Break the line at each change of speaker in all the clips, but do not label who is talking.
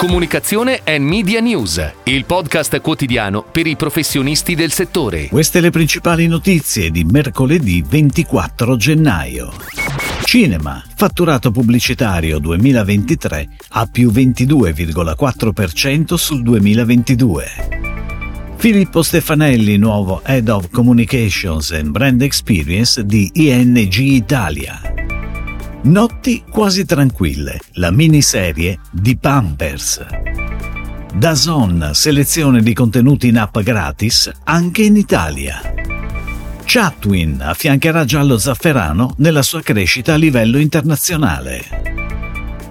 Comunicazione e Media News, il podcast quotidiano per i professionisti del settore.
Queste le principali notizie di mercoledì 24 gennaio. Cinema, fatturato pubblicitario 2023 a più 22,4% sul 2022. Filippo Stefanelli, nuovo Head of Communications and Brand Experience di ING Italia. Notti quasi tranquille, la miniserie di Pampers. Dazon, selezione di contenuti in app gratis anche in Italia. Chatwin affiancherà Giallo Zafferano nella sua crescita a livello internazionale.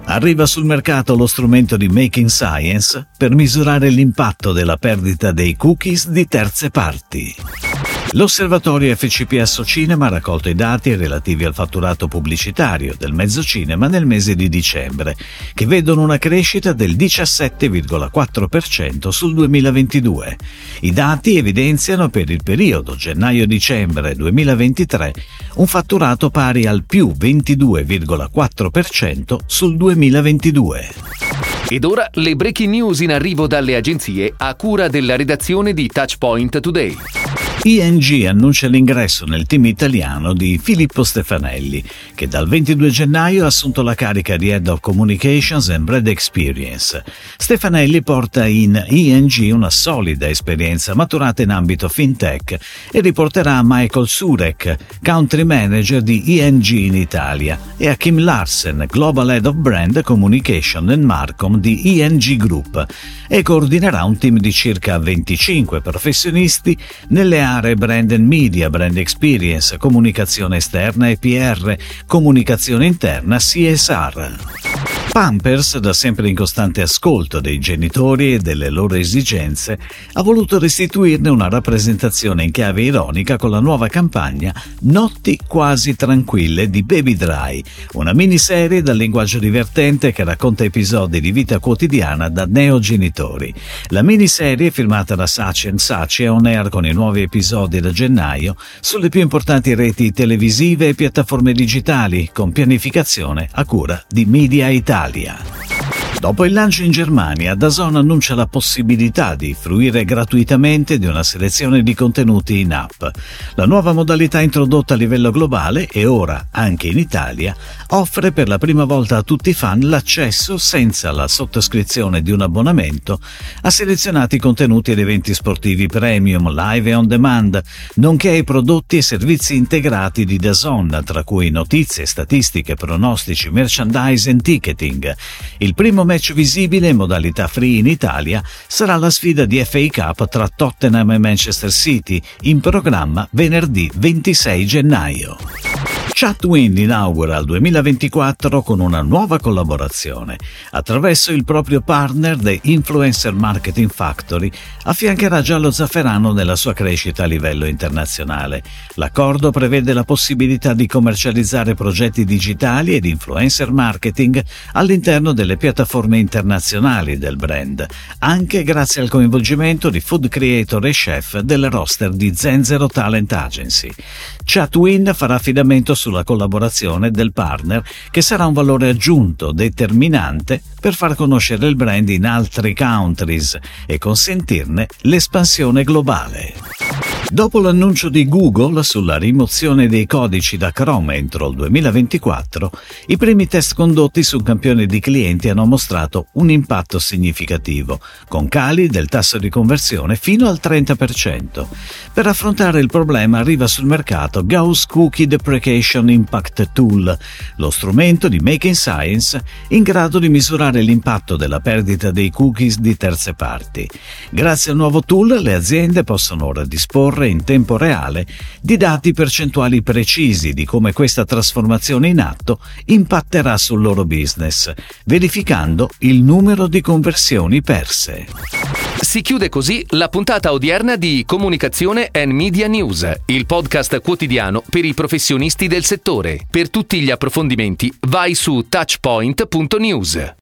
Arriva sul mercato lo strumento di Making Science per misurare l'impatto della perdita dei cookies di terze parti. L'osservatorio FCPS Cinema ha raccolto i dati relativi al fatturato pubblicitario del mezzo cinema nel mese di dicembre, che vedono una crescita del 17,4% sul 2022. I dati evidenziano per il periodo gennaio-dicembre 2023 un fatturato pari al più 22,4% sul 2022.
Ed ora le breaking news in arrivo dalle agenzie a cura della redazione di Touchpoint Today.
ING annuncia l'ingresso nel team italiano di Filippo Stefanelli, che dal 22 gennaio ha assunto la carica di Head of Communications and Brand Experience. Stefanelli porta in ING una solida esperienza maturata in ambito fintech e riporterà a Michael Surek, Country Manager di ING in Italia, e a Kim Larsen, Global Head of Brand Communication and Marcom di ING Group, e coordinerà un team di circa 25 professionisti nelle aree brand and media, brand experience, comunicazione esterna e PR, comunicazione interna CSR. Pampers, da sempre in costante ascolto dei genitori e delle loro esigenze, ha voluto restituirne una rappresentazione in chiave ironica con la nuova campagna Notti quasi tranquille di Baby Dry, una miniserie dal linguaggio divertente che racconta episodi di vita quotidiana da neogenitori. La miniserie, firmata da Saci Saci, è on air con i nuovi episodi da gennaio sulle più importanti reti televisive e piattaforme digitali, con pianificazione a cura di Media Italia. Italia. Dopo il lancio in Germania, Dazon annuncia la possibilità di fruire gratuitamente di una selezione di contenuti in app. La nuova modalità introdotta a livello globale e ora anche in Italia offre per la prima volta a tutti i fan l'accesso senza la sottoscrizione di un abbonamento a selezionati contenuti ed eventi sportivi premium, live e on demand, nonché ai prodotti e servizi integrati di Dazon, tra cui notizie, statistiche, pronostici, merchandise e ticketing. Il primo match visibile in modalità free in Italia sarà la sfida di FA Cup tra Tottenham e Manchester City, in programma venerdì 26 gennaio. Chatwind inaugura il 2024 con una nuova collaborazione. Attraverso il proprio partner The Influencer Marketing Factory affiancherà Giallo Zafferano nella sua crescita a livello internazionale. L'accordo prevede la possibilità di commercializzare progetti digitali ed influencer marketing all'interno delle piattaforme internazionali del brand, anche grazie al coinvolgimento di food creator e chef del roster di Zenzero Talent Agency. Chatwin farà affidamento sulla collaborazione del partner che sarà un valore aggiunto determinante per far conoscere il brand in altri countries e consentirne l'espansione globale. Dopo l'annuncio di Google sulla rimozione dei codici da Chrome entro il 2024, i primi test condotti su un campione di clienti hanno mostrato un impatto significativo, con cali del tasso di conversione fino al 30%. Per affrontare il problema arriva sul mercato Gauss Cookie Deprecation Impact Tool, lo strumento di Making Science in grado di misurare l'impatto della perdita dei cookies di terze parti. Grazie al nuovo tool le aziende possono ora disporre disporre in tempo reale di dati percentuali precisi di come questa trasformazione in atto impatterà sul loro business, verificando il numero di conversioni perse.
Si chiude così la puntata odierna di Comunicazione and Media News, il podcast quotidiano per i professionisti del settore. Per tutti gli approfondimenti vai su touchpoint.news.